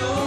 much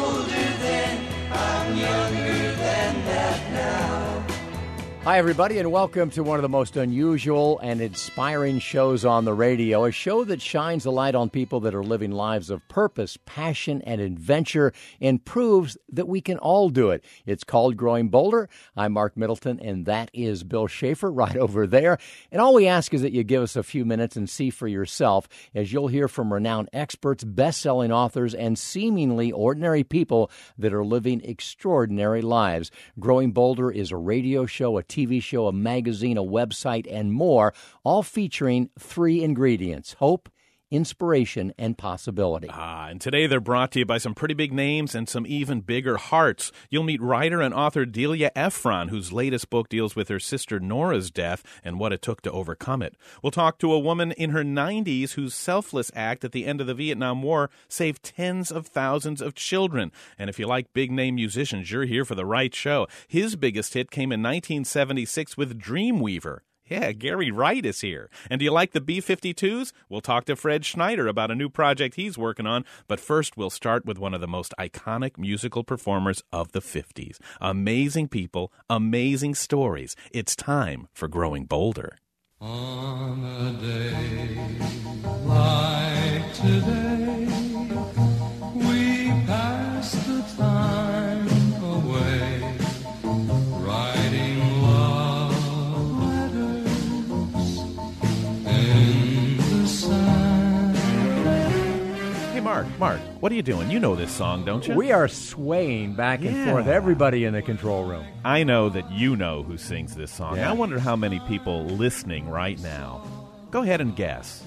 Hi, everybody, and welcome to one of the most unusual and inspiring shows on the radio. A show that shines a light on people that are living lives of purpose, passion, and adventure and proves that we can all do it. It's called Growing Bolder. I'm Marc Middleton, and that is Bill Shafer right over there. And all we ask is that you give us a few minutes and see for yourself, as you'll hear from renowned experts, best selling authors, and seemingly ordinary people that are living extraordinary lives. Growing Bolder is a radio show, a TV show, a magazine, a website, and more, all featuring three ingredients hope, inspiration, and possibility. Ah, and today they're brought to you by some pretty big names and some even bigger hearts. You'll meet writer and author Delia Ephron, whose latest book deals with her sister Nora's death and what it took to overcome it. We'll talk to a woman in her 90s whose selfless act at the end of the Vietnam War saved tens of thousands of children. And if you like big name musicians, you're here for the right show. His biggest hit came in 1976 with Dreamweaver. Yeah, Gary Wright is here. And do you like the B 52s? We'll talk to Fred Schneider about a new project he's working on. But first, we'll start with one of the most iconic musical performers of the 50s. Amazing people, amazing stories. It's time for Growing Bolder. On a day like today, Mark, what are you doing? You know this song, don't you? We are swaying back and Yeah. forth, everybody in the control room. I know that you know who sings this song. Yeah. I wonder how many people listening right now. Go ahead and guess.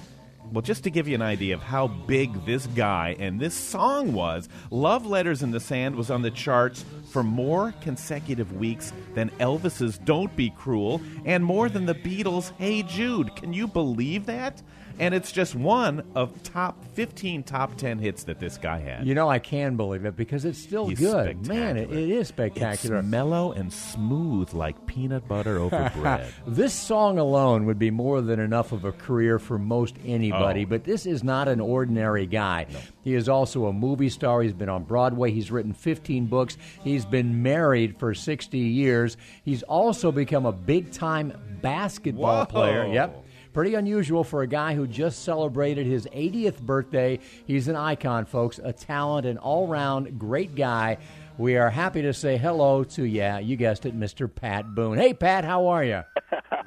Well, just to give you an idea of how big this guy and this song was, Love Letters in the Sand was on the charts for more consecutive weeks than Elvis's Don't Be Cruel and more than the Beatles' Hey Jude. Can you believe that? And it's just one of top 15 top 10 hits that this guy had. You know, I can believe it because it's still He's good. Man, it, it is spectacular. It's mellow and smooth like peanut butter over bread. This song alone would be more than enough of a career for most anybody, Oh. but this is not an ordinary guy. He is also a movie star. He's been on Broadway. He's written 15 books. He's been married for 60 years. He's also become a big time basketball Whoa. player. Yep. Pretty unusual for a guy who just celebrated his 80th birthday. He's an icon, folks, a talent, an all round great guy. We are happy to say hello to, yeah, you guessed it, Mr. Pat Boone. Hey, Pat, how are you?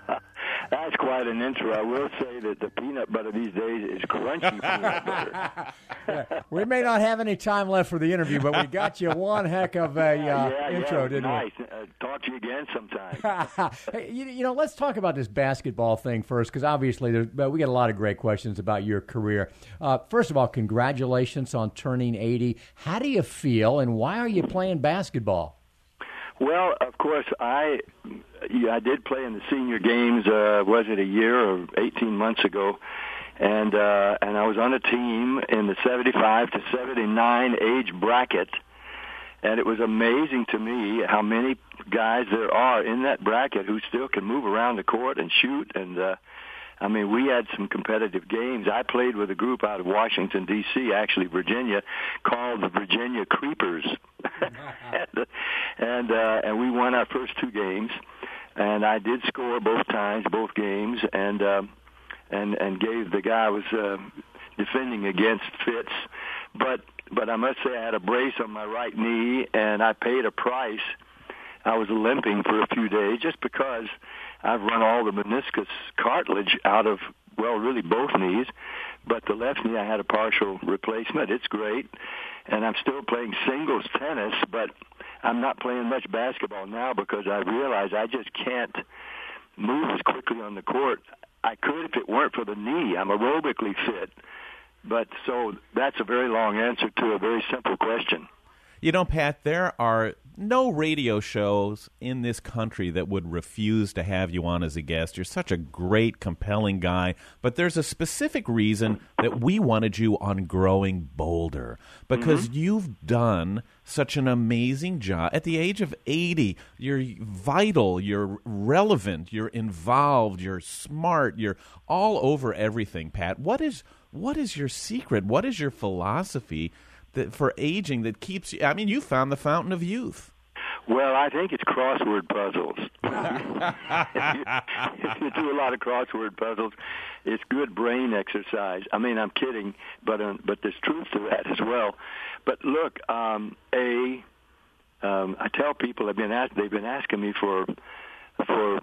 That's quite an intro. I will say that the peanut butter these days is crunchy peanut butter. We may not have any time left for the interview, but we got you one heck of a uh, yeah, intro, yeah, didn't we? nice. Uh, talk to you again sometime. hey, you, you know, let's talk about this basketball thing first, because obviously we got a lot of great questions about your career. Uh, first of all, congratulations on turning 80. How do you feel, and why are you playing basketball? Well, of course, I yeah, I did play in the senior games. Uh, was it a year or 18 months ago? And uh, and I was on a team in the 75 to 79 age bracket. And it was amazing to me how many guys there are in that bracket who still can move around the court and shoot. And uh, I mean, we had some competitive games. I played with a group out of Washington D.C., actually Virginia, called the Virginia Creepers, and and, uh, and we won our first two games. And I did score both times, both games, and um, and and gave the guy I was uh, defending against fits. But but I must say I had a brace on my right knee, and I paid a price. I was limping for a few days just because I've run all the meniscus cartilage out of well, really both knees. But the left knee, I had a partial replacement. It's great, and I'm still playing singles tennis, but I'm not playing much basketball now because I realize I just can't move as quickly on the court. I could if it weren't for the knee. I'm aerobically fit. But so that's a very long answer to a very simple question. You know, Pat, there are no radio shows in this country that would refuse to have you on as a guest. You're such a great, compelling guy, but there's a specific reason that we wanted you on Growing Bolder because mm-hmm. you've done such an amazing job. At the age of 80, you're vital, you're relevant, you're involved, you're smart, you're all over everything, Pat. What is what is your secret? What is your philosophy that for aging that keeps you? I mean, you found the fountain of youth. Well, I think it's crossword puzzles. if, you, do a lot of crossword puzzles, it's good brain exercise. I mean, I'm kidding, but uh, but there's truth to that as well. But look, um, a um, I tell people have been asked, they've been asking me for for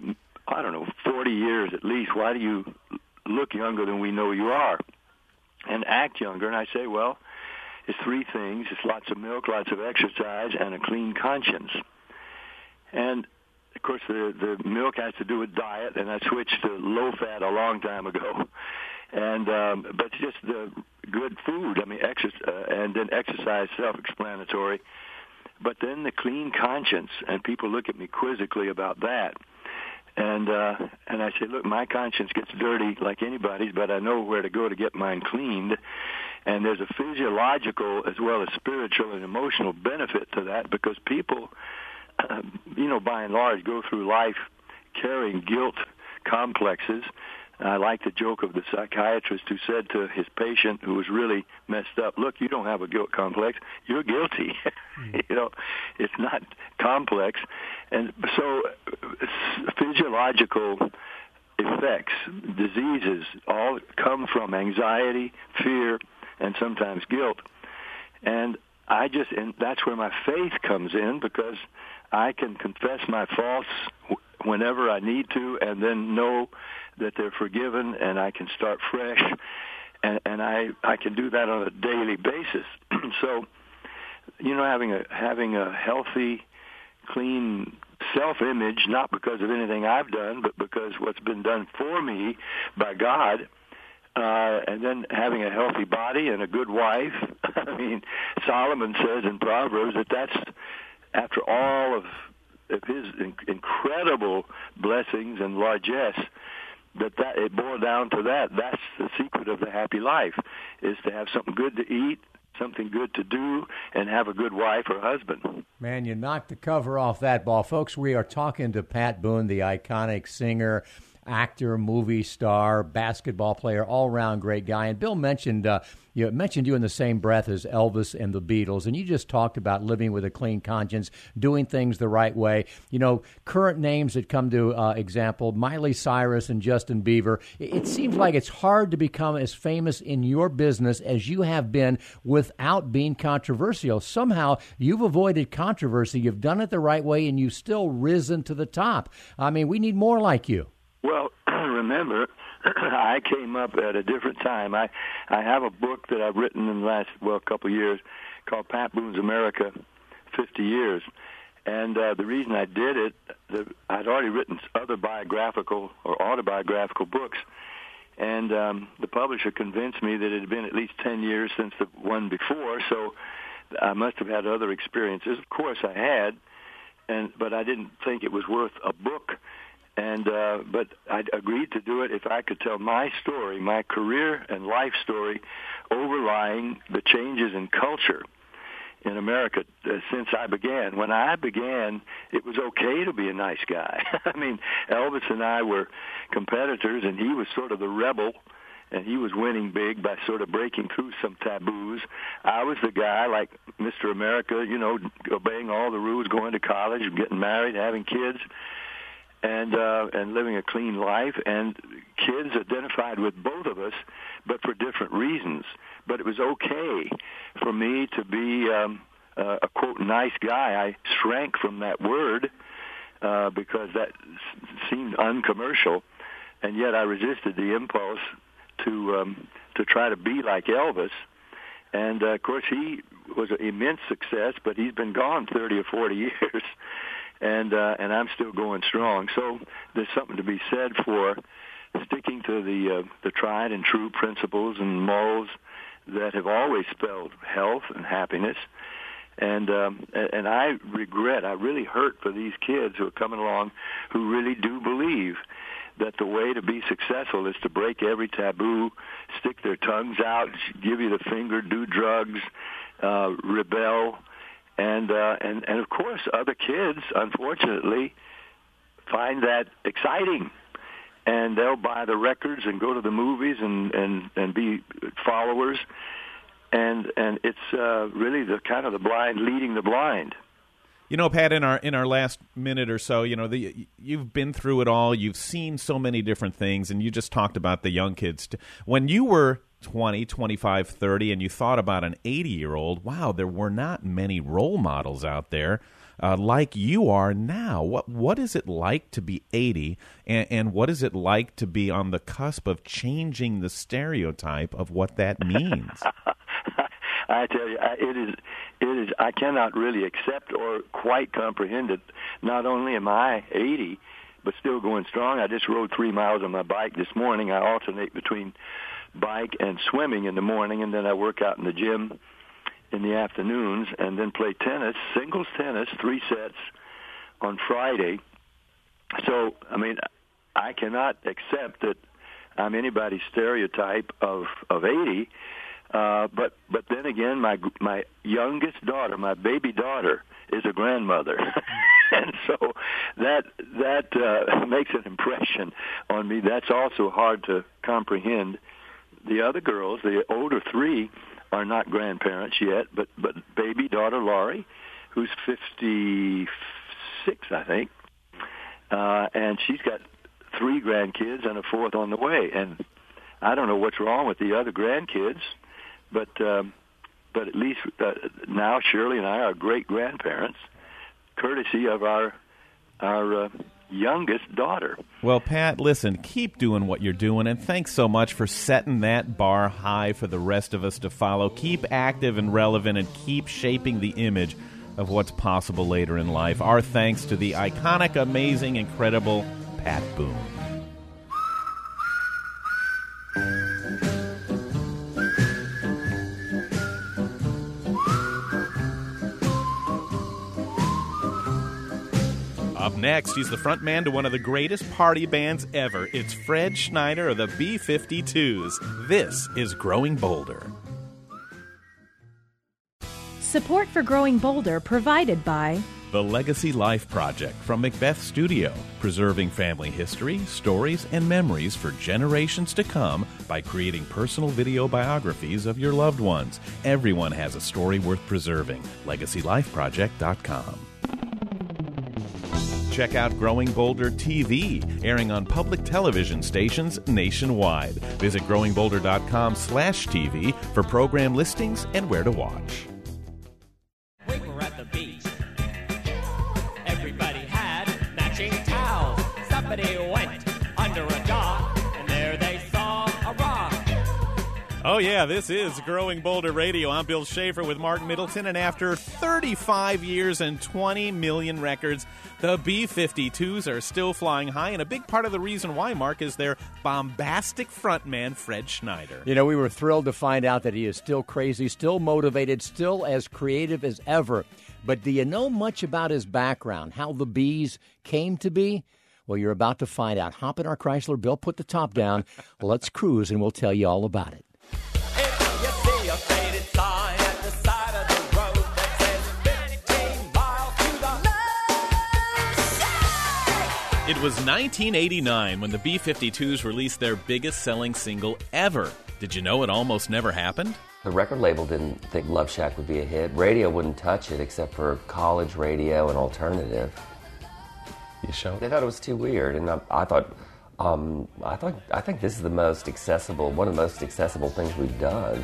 I don't know 40 years at least. Why do you look younger than we know you are and act younger? And I say, well, it's three things: it's lots of milk, lots of exercise, and a clean conscience. And of course, the the milk has to do with diet, and I switched to low fat a long time ago. And um, but just the good food. I mean, exercise, uh, and then exercise, self-explanatory. But then the clean conscience, and people look at me quizzically about that. And uh, and I say, look, my conscience gets dirty like anybody's, but I know where to go to get mine cleaned. And there's a physiological as well as spiritual and emotional benefit to that because people uh, you know, by and large, go through life carrying guilt complexes. I like the joke of the psychiatrist who said to his patient who was really messed up, "Look, you don't have a guilt complex. You're guilty. you know, it's not complex." And so, physiological effects, diseases, all come from anxiety, fear, and sometimes guilt. And I just, and that's where my faith comes in because I can confess my faults whenever I need to, and then know that they're forgiven, and I can start fresh, and, and I I can do that on a daily basis. so, you know, having a having a healthy, clean self-image, not because of anything I've done, but because what's been done for me by God. Uh, and then having a healthy body and a good wife. I mean, Solomon says in Proverbs that that's after all of, of his in, incredible blessings and largesse, that that it boiled down to that. That's the secret of the happy life, is to have something good to eat, something good to do, and have a good wife or husband. Man, you knocked the cover off that ball, folks. We are talking to Pat Boone, the iconic singer actor, movie star, basketball player, all around great guy. And Bill mentioned uh, you know, mentioned you in the same breath as Elvis and the Beatles, and you just talked about living with a clean conscience, doing things the right way. You know, current names that come to uh, example: Miley Cyrus and Justin Bieber. It, it seems like it's hard to become as famous in your business as you have been without being controversial. Somehow, you've avoided controversy. You've done it the right way, and you've still risen to the top. I mean, we need more like you. Well, remember, I came up at a different time. I I have a book that I've written in the last well couple of years called Pat Boone's America, 50 Years. And uh, the reason I did it, the, I'd already written other biographical or autobiographical books, and um, the publisher convinced me that it had been at least 10 years since the one before, so I must have had other experiences. Of course, I had, and but I didn't think it was worth a book and uh, but I agreed to do it if I could tell my story, my career and life story, overlying the changes in culture in America uh, since I began. When I began, it was okay to be a nice guy. I mean, Elvis and I were competitors, and he was sort of the rebel. And he was winning big by sort of breaking through some taboos. I was the guy like Mr. America, you know, obeying all the rules, going to college, getting married, having kids and uh, and living a clean life. And kids identified with both of us, but for different reasons. But it was okay for me to be um, uh, a quote nice guy. I shrank from that word uh, because that s- seemed uncommercial, and yet I resisted the impulse to um, to try to be like Elvis. And uh, of course, he was an immense success, but he's been gone 30 or 40 years and uh, and I'm still going strong. So there's something to be said for sticking to the uh, the tried and true principles and morals that have always spelled health and happiness. And um, and I regret, I really hurt for these kids who are coming along, who really do believe that the way to be successful is to break every taboo, stick their tongues out, give you the finger, do drugs, uh, rebel, and uh, and and of course, other kids, unfortunately, find that exciting, and they'll buy the records and go to the movies and and and be followers. and and it's uh, really the kind of the blind leading the blind. You know, Pat, in our in our last minute or so, you know, the, you've been through it all. You've seen so many different things, and you just talked about the young kids. When you were 20, 25, 30, and you thought about an 80 year old, wow, there were not many role models out there uh, like you are now. What what is it like to be 80, and, and what is it like to be on the cusp of changing the stereotype of what that means? I tell you, it is, it is. I cannot really accept or quite comprehend it. Not only am I 80, but still going strong. I just rode three miles on my bike this morning. I alternate between bike and swimming in the morning, and then I work out in the gym in the afternoons, and then play tennis, singles tennis, three sets on Friday. So, I mean, I cannot accept that I'm anybody's stereotype of of 80 uh, but but then again, my my youngest daughter, my baby daughter, is a grandmother, and so that that uh, makes an impression on me. That's also hard to comprehend. The other girls, the older three, are not grandparents yet, but but baby daughter Laury, who's fifty six, I think, uh, and she's got three grandkids and a fourth on the way, and I don't know what's wrong with the other grandkids but um, but at least uh, now Shirley and I are great grandparents, courtesy of our our uh, youngest daughter. Well, Pat, listen, keep doing what you're doing, and thanks so much for setting that bar high for the rest of us to follow. Keep active and relevant, and keep shaping the image of what's possible later in life. Our thanks to the iconic, amazing, incredible Pat Boone. Next, he's the front man to one of the greatest party bands ever. It's Fred Schneider of the B 52s. This is Growing Bolder. Support for Growing Bolder provided by The Legacy Life Project from Macbeth Studio, preserving family history, stories, and memories for generations to come by creating personal video biographies of your loved ones. Everyone has a story worth preserving. LegacyLifeProject.com. Check out Growing Bolder TV, airing on public television stations nationwide. Visit growingbolder.com slash tv for program listings and where to watch. Oh, yeah, this is Growing Bolder Radio. I'm Bill Shafer with Marc Middleton, and after 35 years and 20 million records, the B 52s are still flying high, and a big part of the reason why, Mark, is their bombastic frontman, Fred Schneider. You know, we were thrilled to find out that he is still crazy, still motivated, still as creative as ever. But do you know much about his background, how the Bees came to be? Well, you're about to find out. Hop in our Chrysler, Bill, put the top down. Let's cruise, and we'll tell you all about it. It was 1989 when the B 52s released their biggest selling single ever. Did you know it almost never happened? The record label didn't think Love Shack would be a hit. Radio wouldn't touch it except for college radio and alternative. You show They thought it was too weird, and I, I thought, um, I thought, I think this is the most accessible, one of the most accessible things we've done.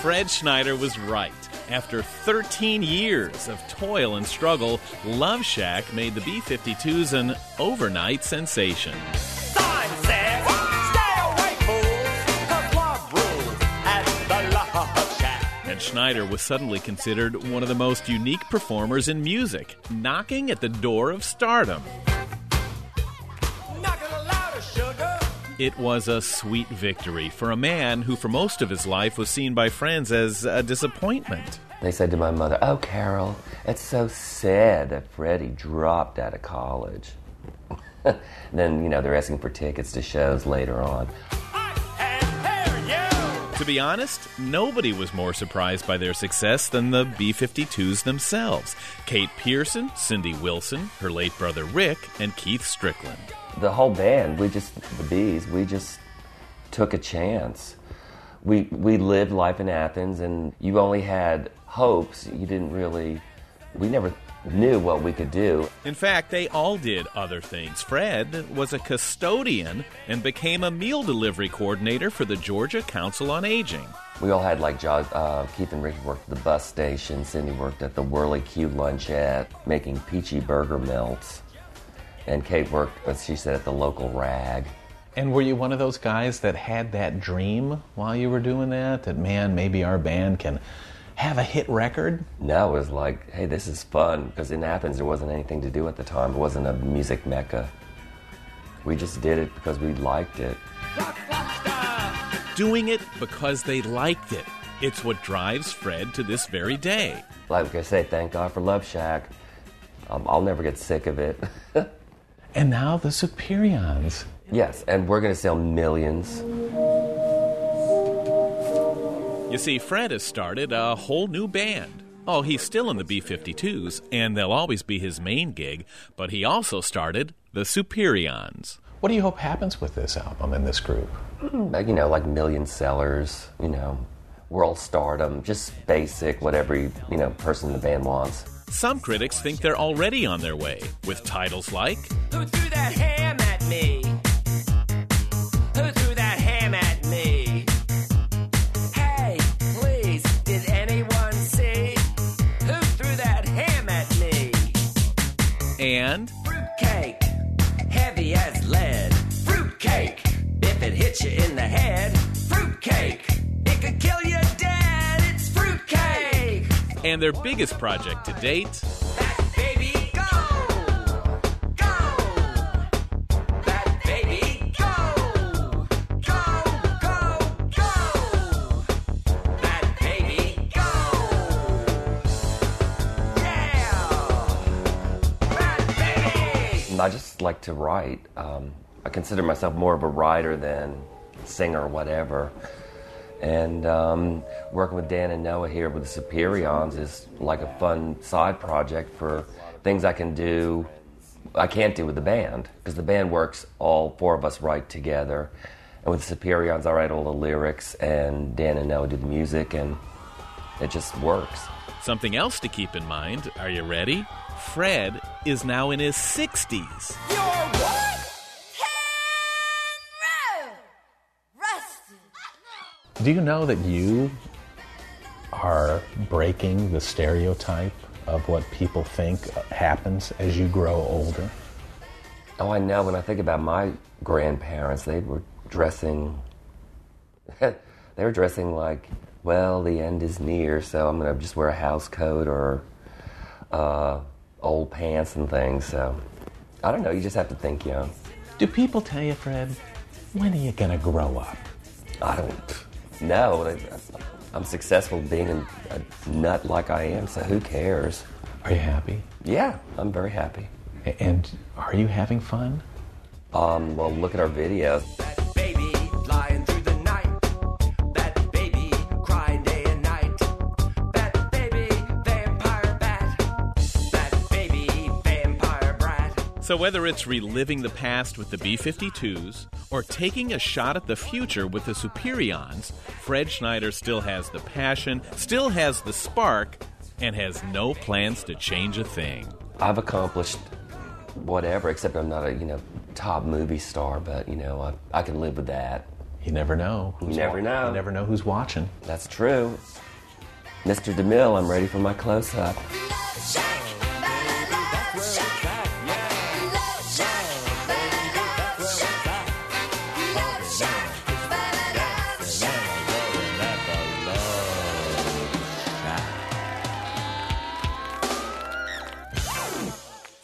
Fred Schneider was right. After 13 years of toil and struggle, Love Shack made the B 52s an overnight sensation. Sign says, stay away, fools, 'cause love rules at the Love Shack. And Schneider was suddenly considered one of the most unique performers in music, knocking at the door of stardom. It was a sweet victory for a man who, for most of his life, was seen by friends as a disappointment. They said to my mother, "Oh, Carol, it's so sad that Freddie dropped out of college." then, you know, they're asking for tickets to shows later on. To be honest, nobody was more surprised by their success than the B 52s themselves Kate Pierson, Cindy Wilson, her late brother Rick, and Keith Strickland. The whole band, we just, the Bees, we just took a chance. We, we lived life in Athens, and you only had hopes. You didn't really, we never knew what we could do. In fact, they all did other things. Fred was a custodian and became a meal delivery coordinator for the Georgia Council on Aging. We all had like jobs. Uh, Keith and Ricky worked at the bus station. Cindy worked at the Whirly Q lunchette, making peachy burger melts. And Kate worked, as she said, at the local rag. And were you one of those guys that had that dream while you were doing that? That, man, maybe our band can have a hit record? No, it was like, hey, this is fun. Because in Athens, there wasn't anything to do at the time. It wasn't a music mecca. We just did it because we liked it. Doing it because they liked it. It's what drives Fred to this very day. Like I say, thank God for Love Shack. Um, I'll never get sick of it. And now the Superions. yes, and we're going to sell millions. You see, Fred has started a whole new band. Oh, he's still in the B 52s, and they'll always be his main gig, but he also started the Superions. What do you hope happens with this album and this group? Mm, you know, like million sellers, you know, world stardom, just basic, whatever, you you know, person in the band wants. Some critics think they're already on their way, with titles like Who threw that ham at me? If you in the head. Fruitcake, it could kill you dead. It's fruitcake. and their biggest project to date, That baby go, go. That baby go, go, go, go. That baby go. Yeah. That baby. I just like to write. Um, I consider myself more of a writer than singer or whatever. And um, working with Dan and Noah here with the Superions is like a fun side project for things I can do, I can't do with the band, because the band works, all four of us write together. And with the Superions, I write all the lyrics, and Dan and Noah do the music, and it just works. something else to keep in mind. Are you ready? Fred is now in his 60s. You're what? Do you know that you are breaking the stereotype of what people think happens as you grow older? Oh, I know. When I think about my grandparents, they were dressing. they were dressing like, well, the end is near, so I'm gonna just wear a house coat or uh, old pants and things. So I don't know. You just have to think young. Do people tell you, Fred, when are you going to grow up? I don't know. I- I'm successful being a, a nut like I am, so who cares? Are you happy? Yeah, I'm very happy. And are you having fun? Um, well, look at our videos. So, whether it's reliving the past with the B 52s or taking a shot at the future with the Superions, Fred Schneider still has the passion, still has the spark, and has no plans to change a thing. I've accomplished whatever, except I'm not a you know top movie star, but you know I, I can live with that. You never know. Who's never know. You never know who's watching. That's true. Mr. DeMille, I'm ready for my close up.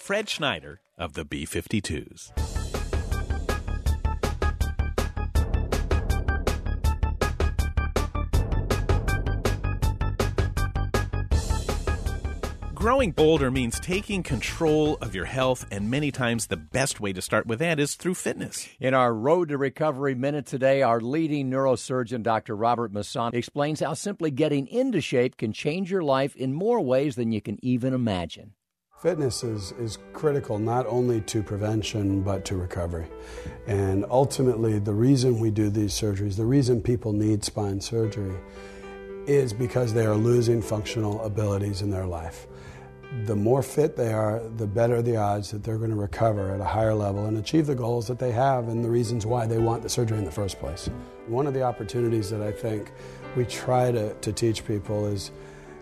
Fred Schneider of the B 52s. Growing bolder means taking control of your health, and many times the best way to start with that is through fitness. In our Road to Recovery Minute today, our leading neurosurgeon, Dr. Robert Masson, explains how simply getting into shape can change your life in more ways than you can even imagine. Fitness is, is critical not only to prevention but to recovery. And ultimately, the reason we do these surgeries, the reason people need spine surgery, is because they are losing functional abilities in their life the more fit they are, the better the odds that they're going to recover at a higher level and achieve the goals that they have and the reasons why they want the surgery in the first place. One of the opportunities that I think we try to, to teach people is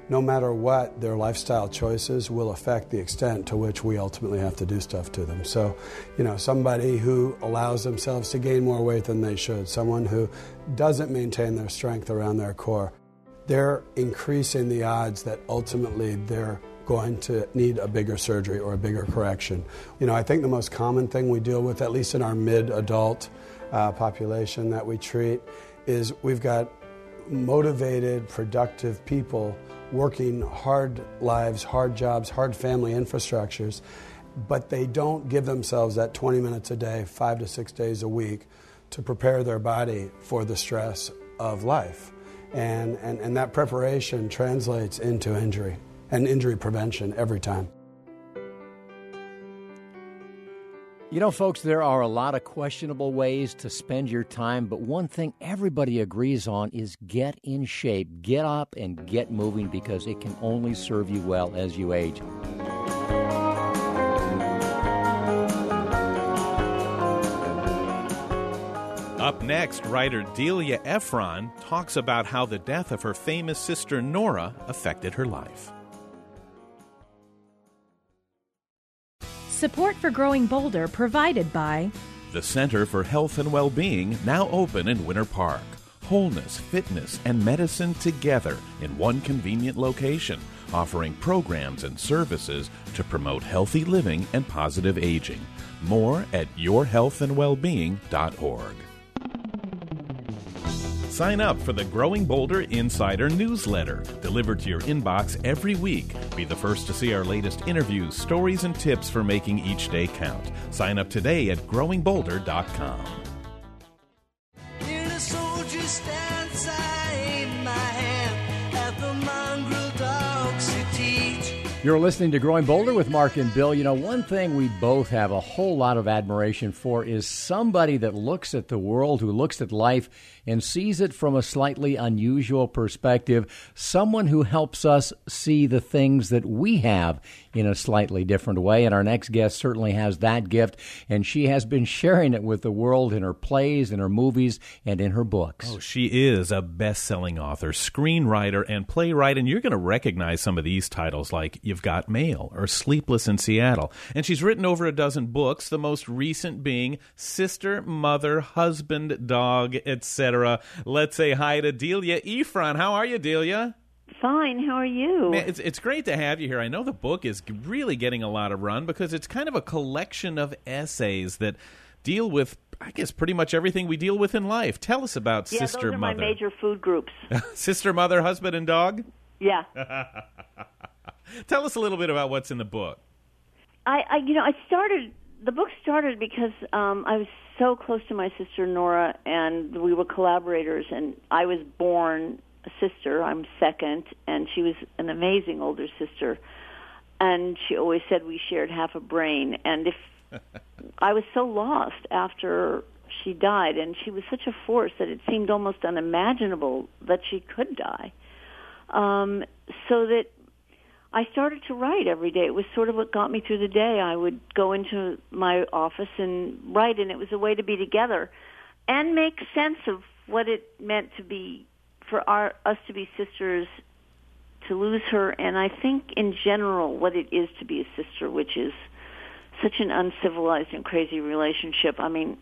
no matter what, their lifestyle choices will affect the extent to which we ultimately have to do stuff to them. So, you know, somebody who allows themselves to gain more weight than they should, someone who doesn't maintain their strength around their core, they're increasing the odds that ultimately they're going to need a bigger surgery or a bigger correction. You know, I think the most common thing we deal with, at least in our mid adult uh, population that we treat, is we've got motivated, productive people working hard lives, hard jobs, hard family infrastructures, but they don't give themselves that 20 minutes a day, five to six days a week to prepare their body for the stress of life. And, and, and that preparation translates into injury and injury prevention every time. You know, folks, there are a lot of questionable ways to spend your time, but one thing everybody agrees on is get in shape, get up, and get moving because it can only serve you well as you age. Up next, writer Delia Ephron talks about how the death of her famous sister Nora affected her life. Support for Growing Bolder provided by The Center for Health and Well-Being, now open in Winter Park. Wholeness, fitness, and medicine together in one convenient location, offering programs and services to promote healthy living and positive aging. More at yourhealthandwellbeing.org. Sign up for the Growing Bolder Insider newsletter, delivered to your inbox every week. Be the first to see our latest interviews, stories, and tips for making each day count. Sign up today at growingbolder.com. You're listening to Growing Bolder with Mark and Bill. You know, one thing we both have a whole lot of admiration for is somebody that looks at the world, who looks at life and sees it from a slightly unusual perspective. Someone who helps us see the things that we have in a slightly different way. And our next guest certainly has that gift, and she has been sharing it with the world in her plays, in her movies, and in her books. Oh, she is a best selling author, screenwriter, and playwright, and you're going to recognize some of these titles like You've Got Mail or Sleepless in Seattle. And she's written over a dozen books, the most recent being Sister, Mother, Husband, Dog, etc. Let's say hi to Delia Ephron. How are you, Delia? Fine. How are you? Man, it's it's great to have you here. I know the book is really getting a lot of run because it's kind of a collection of essays that deal with, I guess, pretty much everything we deal with in life. Tell us about yeah, sister those are mother. my major food groups. sister, mother, husband, and dog. Yeah. Tell us a little bit about what's in the book. I, I you know, I started the book started because um, I was so close to my sister Nora, and we were collaborators. And I was born a sister. I'm second, and she was an amazing older sister. And she always said we shared half a brain. And if I was so lost after she died, and she was such a force that it seemed almost unimaginable that she could die. Um, so that I started to write every day. It was sort of what got me through the day. I would go into my office and write, and it was a way to be together and make sense of what it meant to be for our us to be sisters, to lose her, and I think in general what it is to be a sister, which is such an uncivilized and crazy relationship. I mean,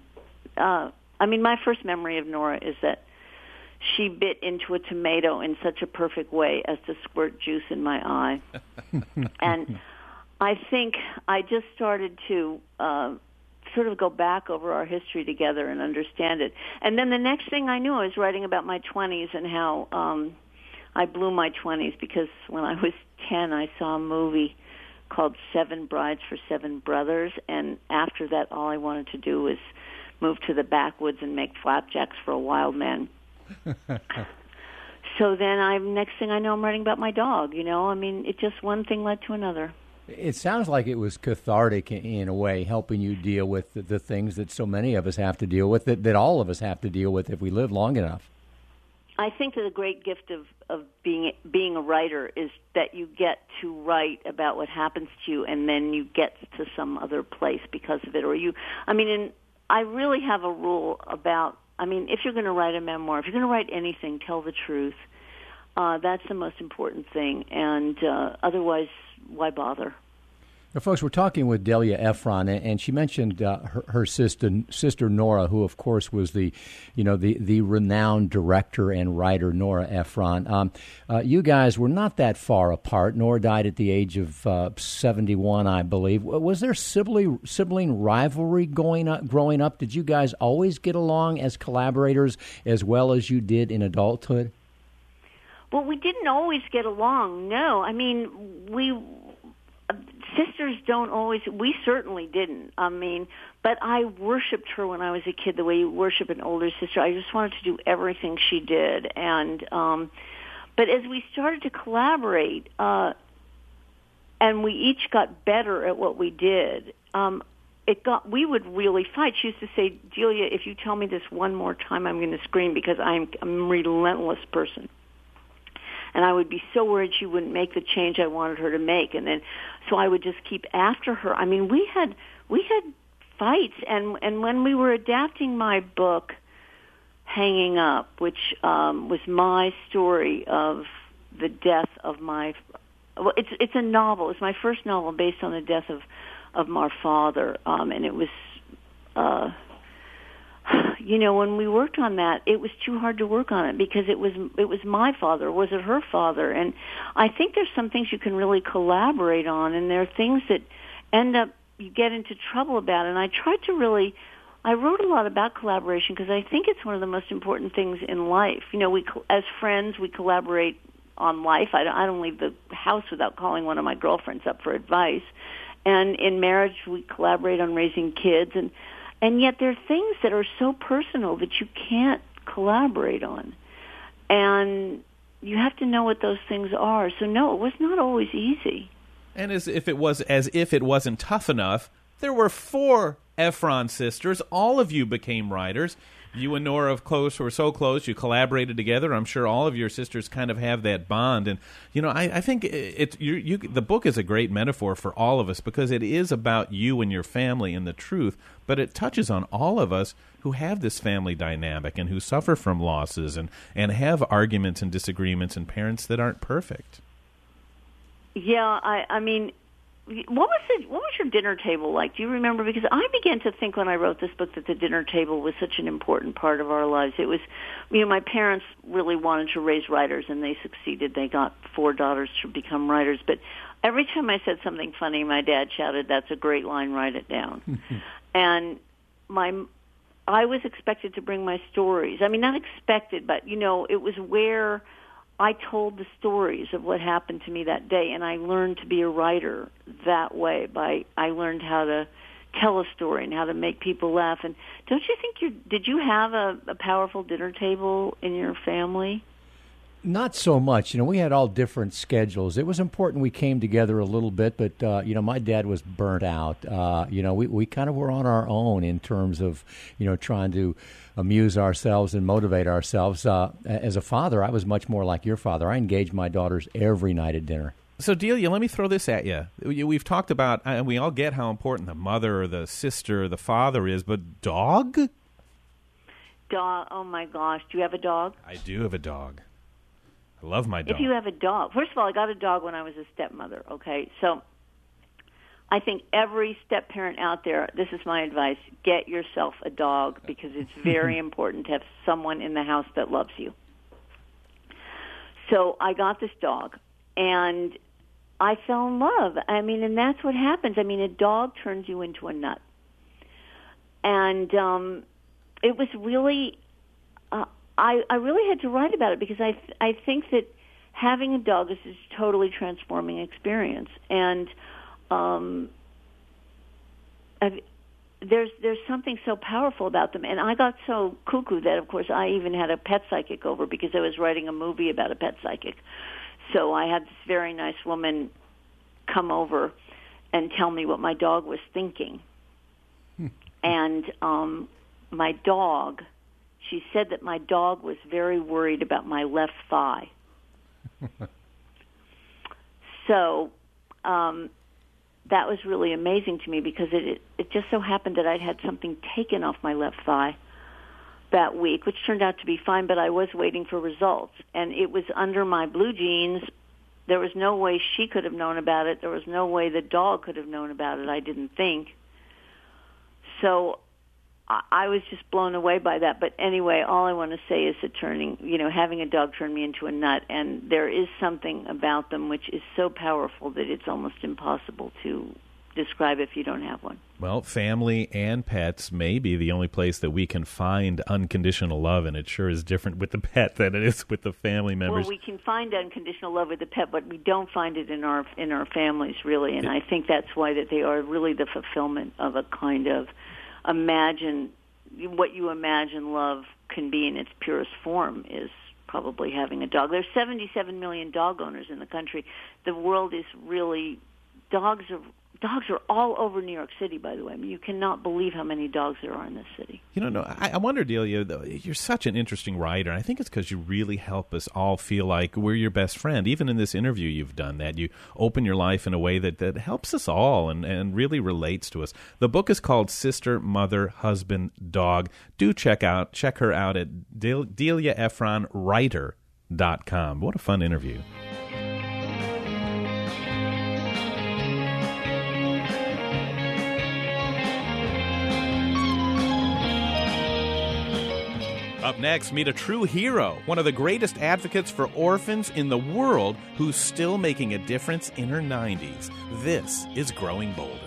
uh, I mean, my first memory of Nora is that she bit into a tomato in such a perfect way as to squirt juice in my eye. and I think I just started to uh, sort of go back over our history together and understand it. And then the next thing I knew, I was writing about my 20s and how um, I blew my 20s because when I was 10, I saw a movie called Seven Brides for Seven Brothers, and after that, all I wanted to do was move to the backwoods and make flapjacks for a wild man. so then I'm next thing I know I'm writing about my dog, you know? I mean, it just one thing led to another. It sounds like it was cathartic in, a way, helping you deal with the, the, things that so many of us have to deal with, that, that all of us have to deal with if we live long enough. I think that the great gift of, of being being a writer is that you get to write about what happens to you, and then you get to some other place because of it. Or you, I mean, in, I really have a rule about. I mean, if you're going to write a memoir, if you're going to write anything, tell the truth. Uh, that's the most important thing, and uh, otherwise, why bother? Now, folks, we're talking with Delia Ephron, and she mentioned uh, her, her, sister, sister Nora, who, of course, was the, you know, the, the renowned director and writer Nora Ephron. Um, uh, you guys were not that far apart. Nora died at the age of uh, 71, I believe. Was there sibling, sibling rivalry going up, growing up? Did you guys always get along as collaborators as well as you did in adulthood? Well, we didn't always get along. No, I mean, we sisters don't always we certainly didn't i mean but i worshiped her when i was a kid the way you worship an older sister. I just wanted to do everything she did. And um but as we started to collaborate uh and we each got better at what we did um it got we would really fight. She used to say delia if you tell me this one more time i'm going to scream because I'm a relentless person and I would be so worried she wouldn't make the change I wanted her to make and then so I would just keep after her. I mean, we had we had fights and and when we were adapting my book Hanging Up, which um was my story of the death of my well it's it's a novel. It's my first novel based on the death of of my father um and it was uh you know when we worked on that it was too hard to work on it because it was it was my father. Was it her father? And i think there's some things you can really collaborate on and there are things that end up you get into trouble about. And i tried to really i wrote a lot about collaboration because i think it's one of the most important things in life. You know we as friends we collaborate on life. I don't, I don't leave the house without calling one of my girlfriends up for advice. And in marriage we collaborate on raising kids. And and yet there are things that are so personal that you can't collaborate on. And you have to know what those things are. So no, it was not always easy. And as if it was as if it wasn't tough enough, there were four Ephron sisters. All of you became writers you and Nora of close were so close. You collaborated together. I'm sure all of your sisters kind of have that bond. And you know, I, I think it, you, you, the book is a great metaphor for all of us because it is about you and your family and the truth, but it touches on all of us who have this family dynamic and who suffer from losses and and have arguments and disagreements and parents that aren't perfect. Yeah, I I mean what was the, What was your dinner table like? Do you remember? Because I began to think when I wrote this book that the dinner table was such an important part of our lives. It was, you know, my parents really wanted to raise writers, and they succeeded. They got four daughters to become writers. But every time I said something funny, my dad shouted, "That's a great line. Write it down." and my I was expected to bring my stories. I mean, not expected, but you know, it was where I told the stories of what happened to me that day, and I learned to be a writer that way. By I learned how to tell a story and how to make people laugh. And don't you think you did you have a, a powerful dinner table in your family? Not so much. You know, we had all different schedules. It was important we came together a little bit, but uh, you know, my dad was burnt out. Uh, you know, we we kind of were on our own in terms of you know trying to amuse ourselves and motivate ourselves. Uh, as a father, I was much more like your father. I engaged my daughters every night at dinner. So, Delia, let me throw this at you. We've talked about, and we all get how important the mother or the sister or the father is, but dog? Dog. Oh my gosh. Do you have a dog? I do have a dog. I love my dog. If you have a dog, first of all, I got a dog when I was a stepmother. Okay, so I think every step parent out there, this is my advice: get yourself a dog because it's very important to have someone in the house that loves you. So I got this dog, and I fell in love. I mean, and that's what happens. I mean, a dog turns you into a nut, and um, it was really. Uh, I, I really had to write about it because I I think that having a dog is a totally transforming experience, and um, I've, there's there's something so powerful about them. And I got so cuckoo that, of course, I even had a pet psychic over because I was writing a movie about a pet psychic. So I had this very nice woman come over and tell me what my dog was thinking. and um, my dog, she said that my dog was very worried about my left thigh. so um, that was really amazing to me because it, it just so happened that I'd had something taken off my left thigh that week, which turned out to be fine, but I was waiting for results. And it was under my blue jeans. There was no way she could have known about it. There was no way the dog could have known about it, I didn't think. So I, was just blown away by that. But anyway, all I want to say is that turning, you know, having a dog turn me into a nut, and there is something about them which is so powerful that it's almost impossible to describe if you don't have one. Well, family and pets may be the only place that we can find unconditional love, and it sure is different with the pet than it is with the family members. Well, we can find unconditional love with the pet, but we don't find it in our in our families really, and I think that's why that they are really the fulfillment of a kind of imagine what you imagine love can be in its purest form is probably having a dog. There's 77 million dog owners in the country. The world is really dogs are dogs are all over New York City. By the way, I mean you cannot believe how many dogs there are in this city. You know, no, I, I wonder, Delia, though, you're such an interesting writer. I think it's because you really help us all feel like we're your best friend. Even in this interview, you've done that. You open your life in a way that, that helps us all and, and really relates to us. The book is called Sister, Mother, Husband, Dog. Do check out check her out at Del- DeliaEphronWriter.com. What a fun interview. Up next, meet a true hero, one of the greatest advocates for orphans in the world who's still making a difference in her 90s. This is Growing Bolder.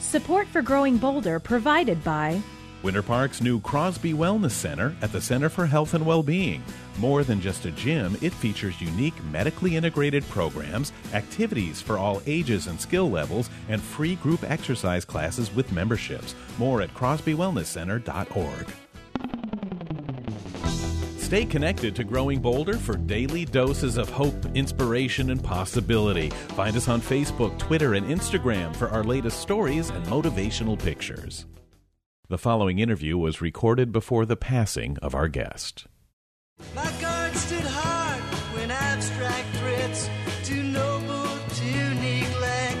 Support for Growing Bolder provided by Winter Park's new Crosby Wellness Center at the Center for Health and Well-Being. More than just a gym, it features unique medically integrated programs, activities for all ages and skill levels, and free group exercise classes with memberships. More at crosbywellnesscenter.org. Stay connected to Growing Bolder for daily doses of hope, inspiration, and possibility. Find us on Facebook, Twitter, and Instagram for our latest stories and motivational pictures. The following interview was recorded before the passing of our guest. My guard stood hard when abstract threats noble to neglect.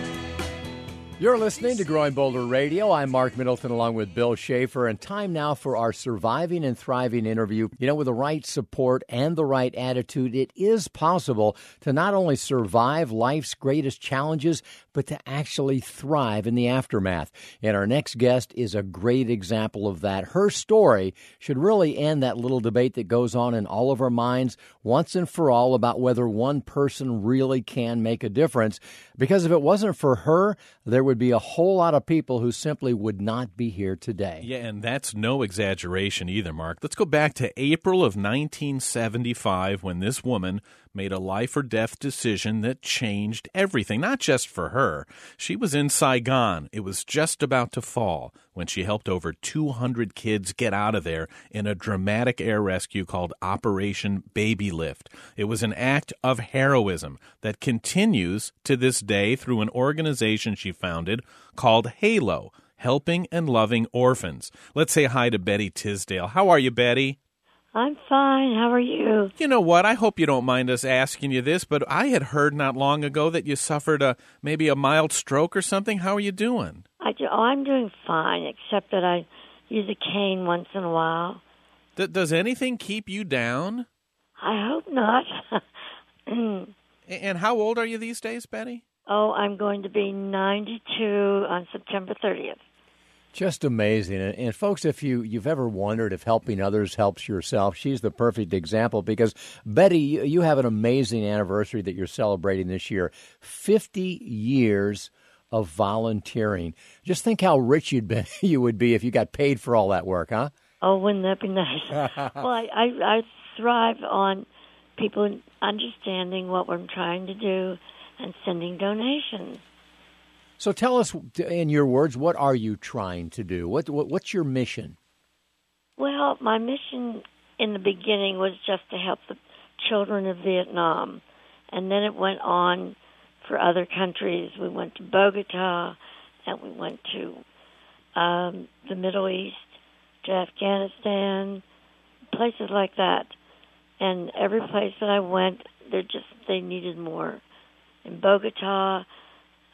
You're listening to Growing Bolder Radio. I'm Marc Middleton along with Bill Shafer, and time now for our Surviving and Thriving interview. You know, with the right support and the right attitude, it is possible to not only survive life's greatest challenges, but to actually thrive in the aftermath. And our next guest is a great example of that. Her story should really end that little debate that goes on in all of our minds once and for all about whether one person really can make a difference. Because if it wasn't for her, there would be a whole lot of people who simply would not be here today. Yeah, and that's no exaggeration either, Marc. Let's go back to April of 1975 when this woman made a life or death decision that changed everything, not just for her. She was in Saigon. It was just about to fall when she helped over 200 kids get out of there in a dramatic air rescue called Operation Baby Lift. It was an act of heroism that continues to this day through an organization she founded called Halo. Helping and Loving Orphans. Let's say hi to Betty Tisdale. How are you, Betty? I'm fine. How are you? You know what? I hope you don't mind us asking you this, but I had heard not long ago that you suffered a maybe a mild stroke or something. How are you doing? I do, oh, I'm doing fine, except that I use a cane once in a while. D- does anything keep you down? I hope not. And how old are you these days, Betty? oh, I'm going to be 92 on September 30th. Just amazing. And, and folks, if you, you've ever wondered if helping others helps yourself, she's the perfect example because, Betty, you, you have an amazing anniversary that you're celebrating this year 50 years of volunteering. Just think how rich you'd be, you would be if you got paid for all that work, huh? Oh, wouldn't that be nice? well, I, I I thrive on people understanding what we're trying to do and sending donations. So tell us, in your words, what are you trying to do? What, what what's your mission? Well, my mission in the beginning was just to help the children of Vietnam, and then it went on for other countries. We went to Bogota, and we went to um, the Middle East, to Afghanistan, places like that. And every place that I went, they just they needed more. In Bogota,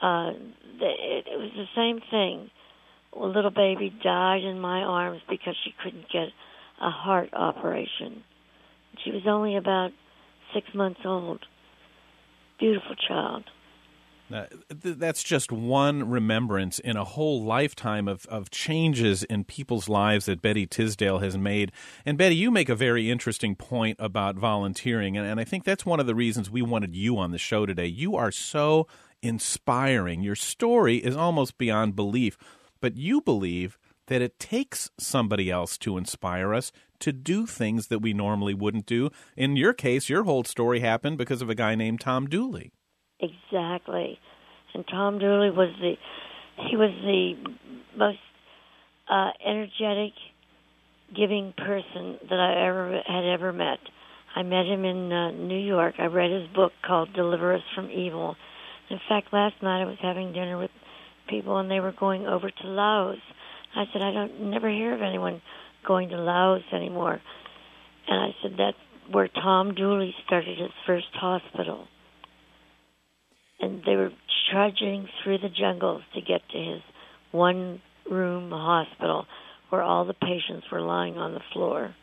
uh, it, it was the same thing. A little baby died in my arms because she couldn't get a heart operation. She was only about six months old. Beautiful child. Uh, th- that's just one remembrance in a whole lifetime of, of changes in people's lives that Betty Tisdale has made. And Betty, you make a very interesting point about volunteering, and, and I think that's one of the reasons we wanted you on the show today. You are so inspiring. Your story is almost beyond belief, but you believe that it takes somebody else to inspire us to do things that we normally wouldn't do. In your case, your whole story happened because of a guy named Tom Dooley. Exactly. And Tom Dooley was the he was the most uh, energetic, giving person that I ever had ever met. I met him in uh, New York. I read his book called Deliver Us from Evil. In fact, last night I was having dinner with people, and they were going over to Laos. I said, I don't never hear of anyone going to Laos anymore. And I said, that's where Tom Dooley started his first hospital and they were trudging through the jungles to get to his one room hospital where all the patients were lying on the floor.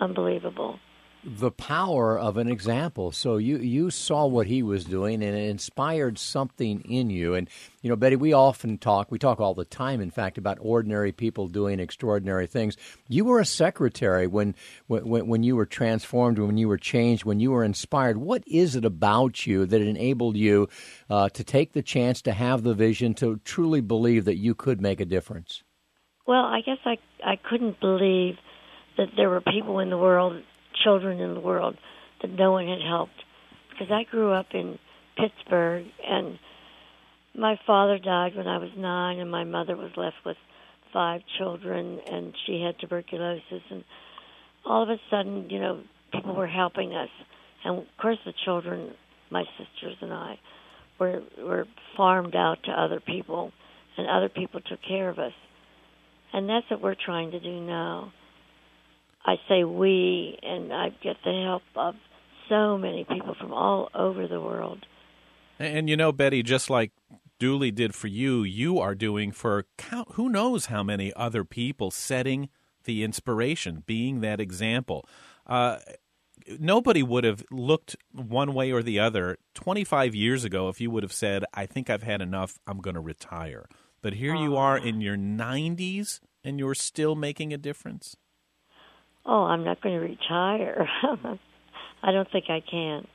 Unbelievable the power of an example. So you you saw what he was doing and it inspired something in you. And you know, Betty, we often talk, we talk all the time in fact about ordinary people doing extraordinary things. You were a secretary when when when you were transformed, when you were changed, when you were inspired. What is it about you that enabled you uh, to take the chance to have the vision to truly believe that you could make a difference? Well, I guess I I couldn't believe that there were people in the world children in the world that no one had helped. Because I grew up in Pittsburgh, and my father died when I was nine, and my mother was left with five children, and she had tuberculosis. And all of a sudden, you know, people were helping us. And of course, the children, my sisters and I, were were farmed out to other people, and other people took care of us. And that's what we're trying to do now. I say we, and I get the help of so many people from all over the world. And, you know, Betty, just like Dooley did for you, you are doing for count, who knows how many other people, setting the inspiration, being that example. Uh, nobody would have looked one way or the other 25 years ago if you would have said, I think I've had enough, I'm going to retire. But here you are in your 90s and you're still making a difference oh, I'm not going to retire. I don't think I can.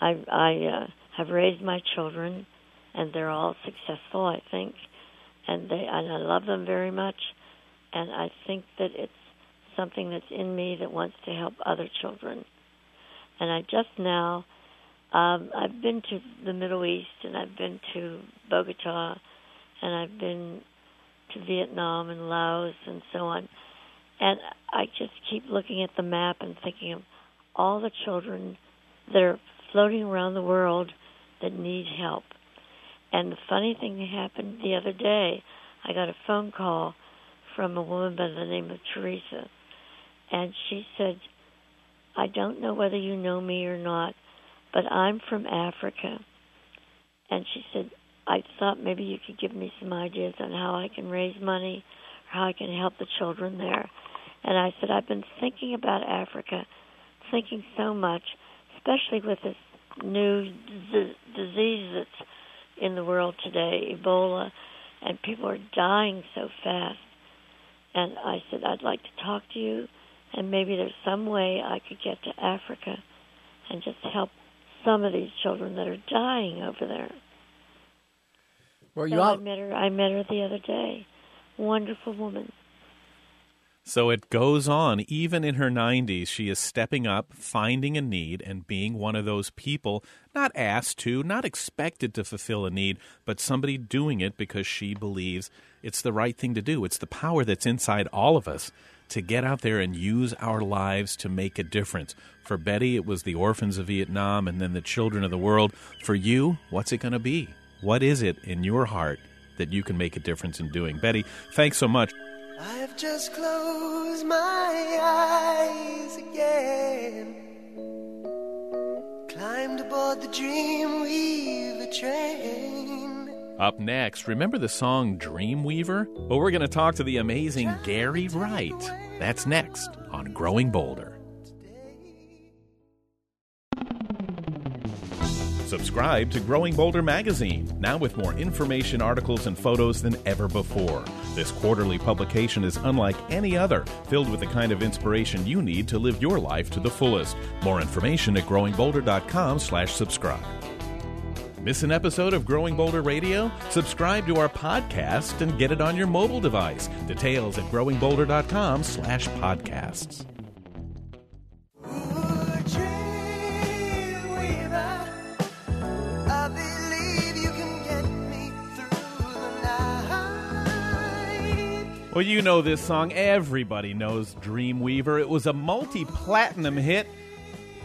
I I uh, have raised my children, and they're all successful. I think, and they and I love them very much, and I think that it's something that's in me that wants to help other children. And I just now, um, I've been to the Middle East, and I've been to Bogota, and I've been to Vietnam and Laos and so on and I just keep looking at the map and thinking of all the children that are floating around the world that need help. And the funny thing that happened the other day, I got a phone call from a woman by the name of Teresa. And she said, I don't know whether you know me or not, but I'm from Africa. And she said, I thought maybe you could give me some ideas on how I can raise money or how I can help the children there. And I said, I've been thinking about Africa, thinking so much, especially with this new z- disease that's in the world today, Ebola, and people are dying so fast. And I said, I'd like to talk to you, and maybe there's some way I could get to Africa and just help some of these children that are dying over there. Well, so you I met her. I met her the other day. Wonderful woman. So it goes on. Even in her 90s, she is stepping up, finding a need, and being one of those people not asked to, not expected to fulfill a need, but somebody doing it because she believes it's the right thing to do. It's the power that's inside all of us to get out there and use our lives to make a difference. For Betty, it was the orphans of Vietnam and then the children of the world. For you, what's it going to be? What is it in your heart that you can make a difference in doing? Betty, thanks so much. I've just closed my eyes again. Climbed aboard the Dreamweaver train. Up next, remember the song Dreamweaver? Well, we're going to talk to the amazing Gary Wright. That's next on Growing Bolder. Subscribe to Growing Bolder magazine, now with more information, articles, and photos than ever before. This quarterly publication is unlike any other, filled with the kind of inspiration you need to live your life to the fullest. More information at growingbolder.com/subscribe. Miss an episode of Growing Bolder Radio? Subscribe to our podcast and get it on your mobile device. Details at growingbolder.com/podcasts. Well, you know this song. Everybody knows Dreamweaver. It was a multi platinum hit.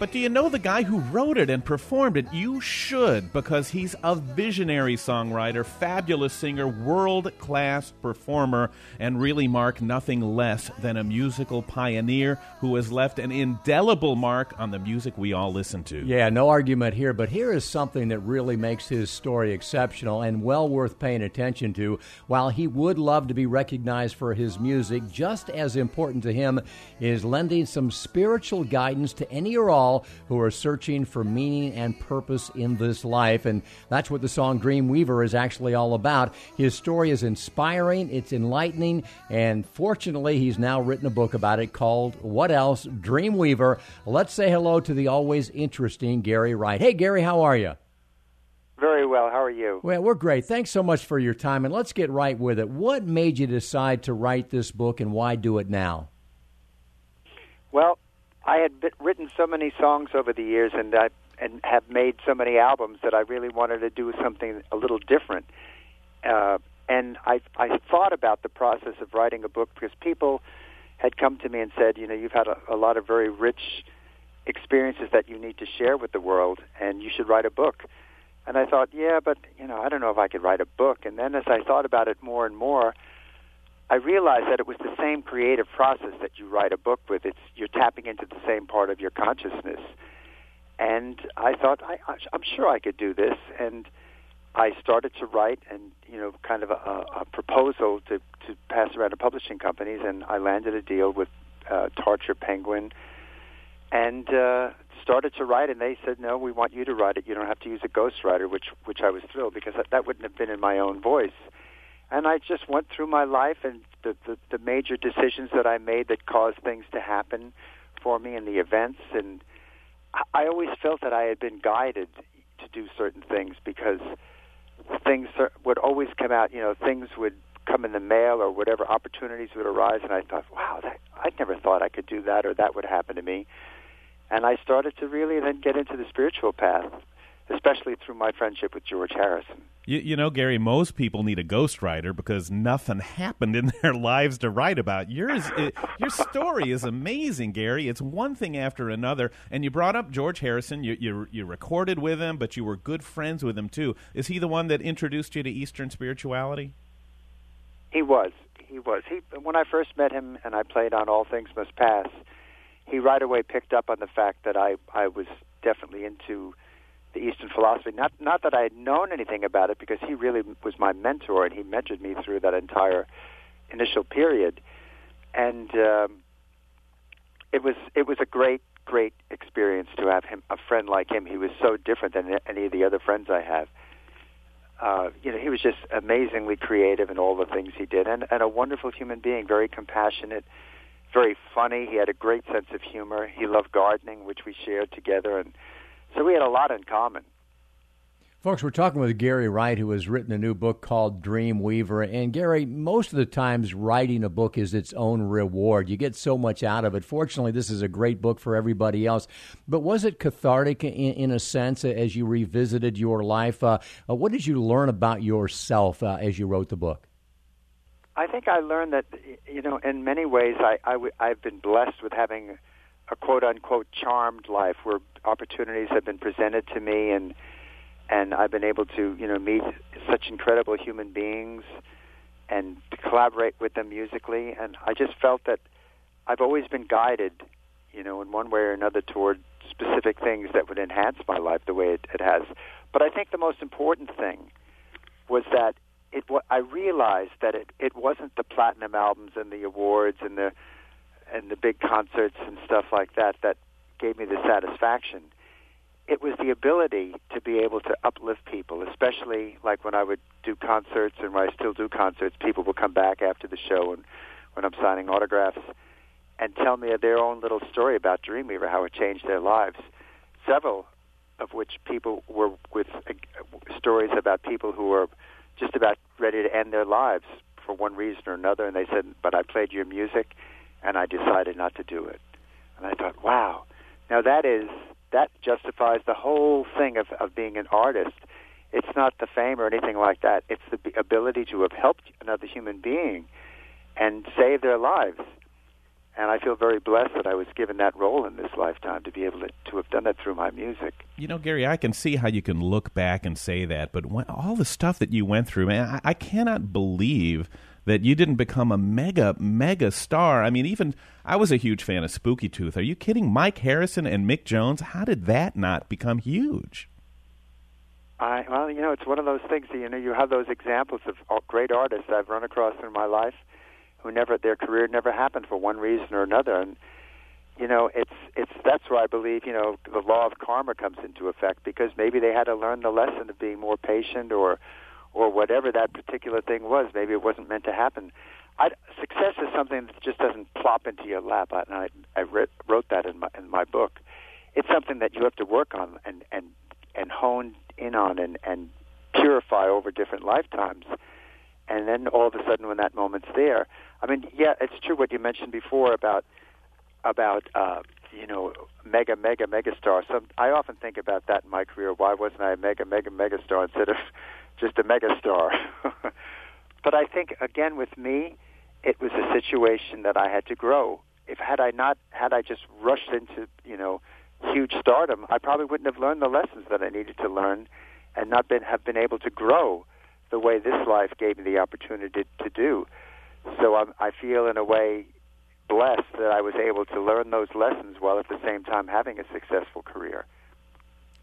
But do you know the guy who wrote it and performed it? You should, because he's a visionary songwriter, fabulous singer, world class performer, and really mark nothing less than a musical pioneer who has left an indelible mark on the music we all listen to. Yeah, no argument here, but here is something that really makes his story exceptional and well worth paying attention to. While he would love to be recognized for his music, just as important to him is lending some spiritual guidance to any or all who are searching for meaning and purpose in this life. And that's what the song Dreamweaver is actually all about. His story is inspiring, it's enlightening, and fortunately, he's now written a book about it called What Else? Dreamweaver. Let's say hello to the always interesting Gary Wright. Hey, Gary, how are you? Very well. How are you? Well, we're great. Thanks so much for your time, and let's get right with it. What made you decide to write this book, and why do it now? Well, I had bit, written so many songs over the years, and I and have made so many albums that I really wanted to do something a little different. Uh, and I I thought about the process of writing a book because people had come to me and said, you know, you've had a, a lot of very rich experiences that you need to share with the world, and you should write a book. And I thought, yeah, but you know, I don't know if I could write a book. And then as I thought about it more and more, I realized that it was the same creative process that you write a book with. It's you're tapping into the same part of your consciousness. And I thought, I, I'm sure I could do this. And I started to write, and you know, kind of a, a proposal to to pass around to publishing companies, and I landed a deal with uh, Tarcher Penguin, and uh, started to write. And they said, no, we want you to write it. You don't have to use a ghostwriter, which which I was thrilled because that, that wouldn't have been in my own voice and I just went through my life and the, the the major decisions that I made that caused things to happen for me and the events. And I- always felt that I had been guided to do certain things because things would always come out you know things would come in the mail or whatever opportunities would arise. And I thought wow that I never thought I could do that or that would happen to me. And I started to really then get into the spiritual path especially through my friendship with George Harrison You, you know, Gary, most people need a ghostwriter because nothing happened in their lives to write about. Yours, it, your story is amazing, Gary. It's one thing after another. And you brought up George Harrison. You, you you recorded with him, but you were good friends with him too. Is he the one that introduced you to Eastern spirituality? He was. He was. He when I first met him and I played on All Things Must Pass, he right away picked up on the fact that I I was definitely into the Eastern philosophy. Not not that I had known anything about it because he really was my mentor and he mentored me through that entire initial period. And um, it was it was a great great experience to have him a friend like him. He was so different than any of the other friends I have. Uh, you know, he was just amazingly creative in all the things he did, and, and a wonderful human being, very compassionate, very funny. He had a great sense of humor. He loved gardening, which we shared together, and so we had a lot in common. Folks, we're talking with Gary Wright, who has written a new book called Dream Weaver. And Gary, most of the times writing a book is its own reward. You get so much out of it. Fortunately, this is a great book for everybody else. But was it cathartic in, in a sense as you revisited your life? Uh, uh, what did you learn about yourself uh, as you wrote the book? I think I learned that, you know, in many ways, I, I w- I've been blessed with having a quote unquote charmed life where opportunities have been presented to me and and I've been able to you know meet such incredible human beings and collaborate with them musically. And I just felt that I've always been guided you know in one way or another toward specific things that would enhance my life the way it, it has. But I think the most important thing was that it What I realized that it it wasn't the platinum albums and the awards and the and the big concerts and stuff like that that gave me the satisfaction it was the ability to be able to uplift people, especially like when I would do concerts and when I still do concerts, people will come back after the show and when I'm signing autographs and tell me their own little story about Dreamweaver, how it changed their lives. Several of which people were with uh, stories about people who were just about ready to end their lives for one reason or another, and they said, "But I played your music, and I decided not to do it." And I thought, "Wow, now that is that justifies the whole thing of, of being an artist. It's not the fame or anything like that. It's the ability to have helped another human being and save their lives. And I feel very blessed that I was given that role in this lifetime to be able to, to have done that through my music. You know, Gary, I can see how you can look back and say that, but when, all the stuff that you went through, man, I, I cannot believe that you didn't become a mega mega star. I mean, even I was a huge fan of Spooky Tooth. Are you kidding? Mike Harrison and Mick Jones. How did that not become huge? I well, you know, it's one of those things. That, You know, you have those examples of great artists I've run across in my life who never their career never happened for one reason or another, and you know, it's it's that's where I believe you know the law of karma comes into effect because maybe they had to learn the lesson of being more patient or or whatever that particular thing was. Maybe it wasn't meant to happen. I, success is something that just doesn't plop into your lap. I, and I, I wrote that in my in my book. It's something that you have to work on and and and hone in on and and purify over different lifetimes. And then all of a sudden, when that moment's there, I mean, yeah, it's true what you mentioned before about about uh, you know mega mega mega star. So I often think about that in my career. Why wasn't I a mega mega mega star instead of just a megastar. but I think again with me, it was a situation that I had to grow. If had I not had I just rushed into you know huge stardom, I probably wouldn't have learned the lessons that I needed to learn, and not been have been able to grow the way this life gave me the opportunity to do. So I'm, I feel in a way blessed that I was able to learn those lessons while at the same time having a successful career.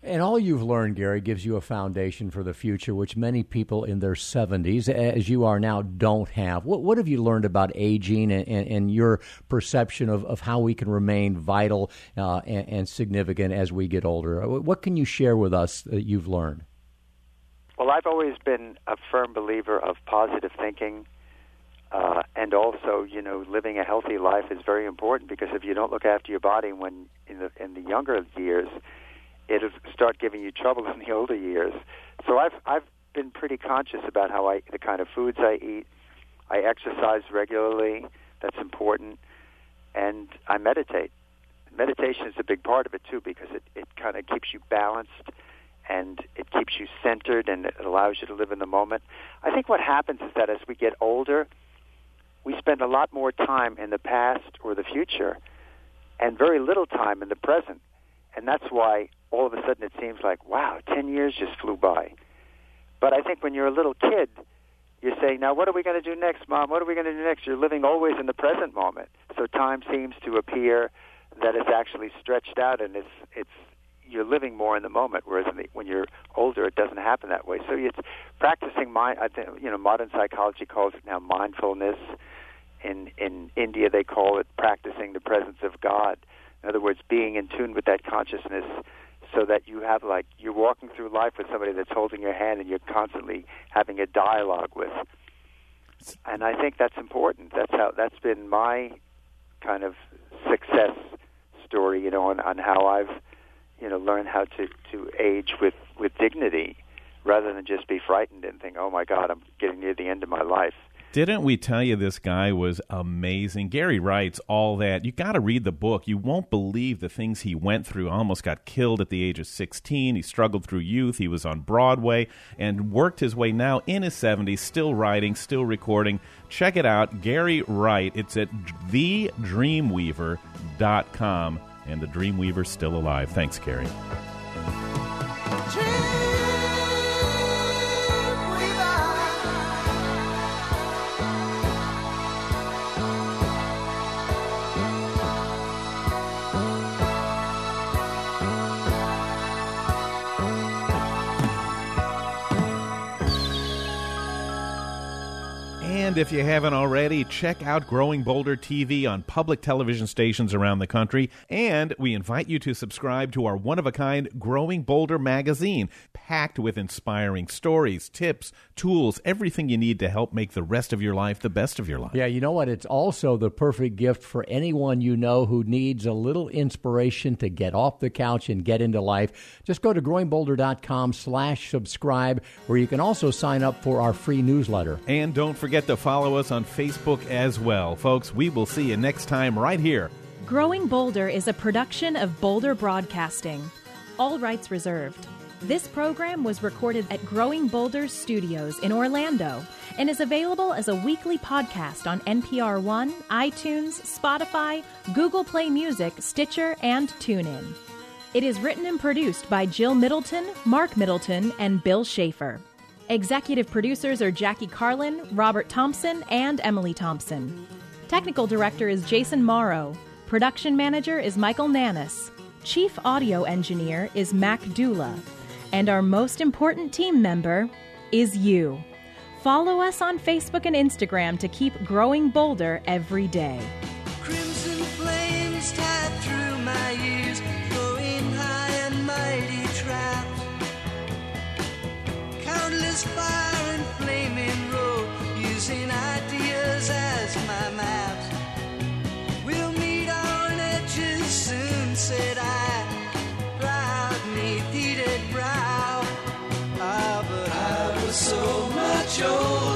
And all you've learned, Gary, gives you a foundation for the future, which many people in their 70s, as you are now, don't have. What, what have you learned about aging and, and, and your perception of, of how we can remain vital uh, and, and, significant as we get older? What can you share with us that you've learned? Well, I've always been a firm believer of positive thinking. Uh, and also, you know, living a healthy life is very important because if you don't look after your body when in the in the younger years, it'll start giving you trouble in the older years. So I've I've been pretty conscious about how I the kind of foods I eat. I exercise regularly. That's important, and I meditate. Meditation is a big part of it too because it it kind of keeps you balanced and it keeps you centered and it allows you to live in the moment. I think what happens is that as we get older, we spend a lot more time in the past or the future and very little time in the present. And that's why all of a sudden it seems like, wow, 10 years just flew by. But I think when you're a little kid, you're saying, now what are we going to do next, Mom? What are we going to do next? You're living always in the present moment. So time seems to appear that it's actually stretched out and it's, it's, you're living more in the moment, whereas when you're older, it doesn't happen that way. So it's practicing mind. I think you know modern psychology calls it now mindfulness. In in India, they call it practicing the presence of God. In other words, being in tune with that consciousness so that you have like you're walking through life with somebody that's holding your hand and you're constantly having a dialogue with. And I think that's important. That's how that's been my kind of success story, you know, on, on how I've you know learned how to to age with with dignity. rather than just be frightened and think, "Oh my God, I'm getting near the end of my life." Didn't we tell you this guy was amazing? Gary writes all that. You got to read the book. You won't believe the things he went through. Almost got killed at the age of 16. He struggled through youth. He was on Broadway and worked his way now in his 70s, still writing, still recording. Check it out. Gary Wright. It's at thedreamweaver.com. And the Dreamweaver's still alive. Thanks, Gary. And if you haven't already, check out Growing Bolder TV on public television stations around the country. And we invite you to subscribe to our one of a kind Growing Bolder magazine, packed with inspiring stories, tips, tools, everything you need to help make the rest of your life the best of your life. Yeah, you know what? It's also the perfect gift for anyone you know who needs a little inspiration to get off the couch and get into life. Just go to growingbolder.com slash subscribe, where you can also sign up for our free newsletter. And don't forget to follow us on Facebook as well. Folks, we will see you next time right here. Growing Bolder is a production of Bolder Broadcasting. All rights reserved. This program was recorded at Growing Bolder Studios in Orlando and is available as a weekly podcast on NPR One, iTunes, Spotify, Google Play Music, Stitcher, and TuneIn. It is written and produced by Jill Middleton, Marc Middleton, and Bill Shafer. Executive producers are Jackie Carlin, Robert Thompson, and Emily Thompson. Technical director is Jason Morrow. Production manager is Michael Nannis. Chief audio engineer is Mac Dula. And our most important team member is you. Follow us on Facebook and Instagram to keep growing bolder every day. So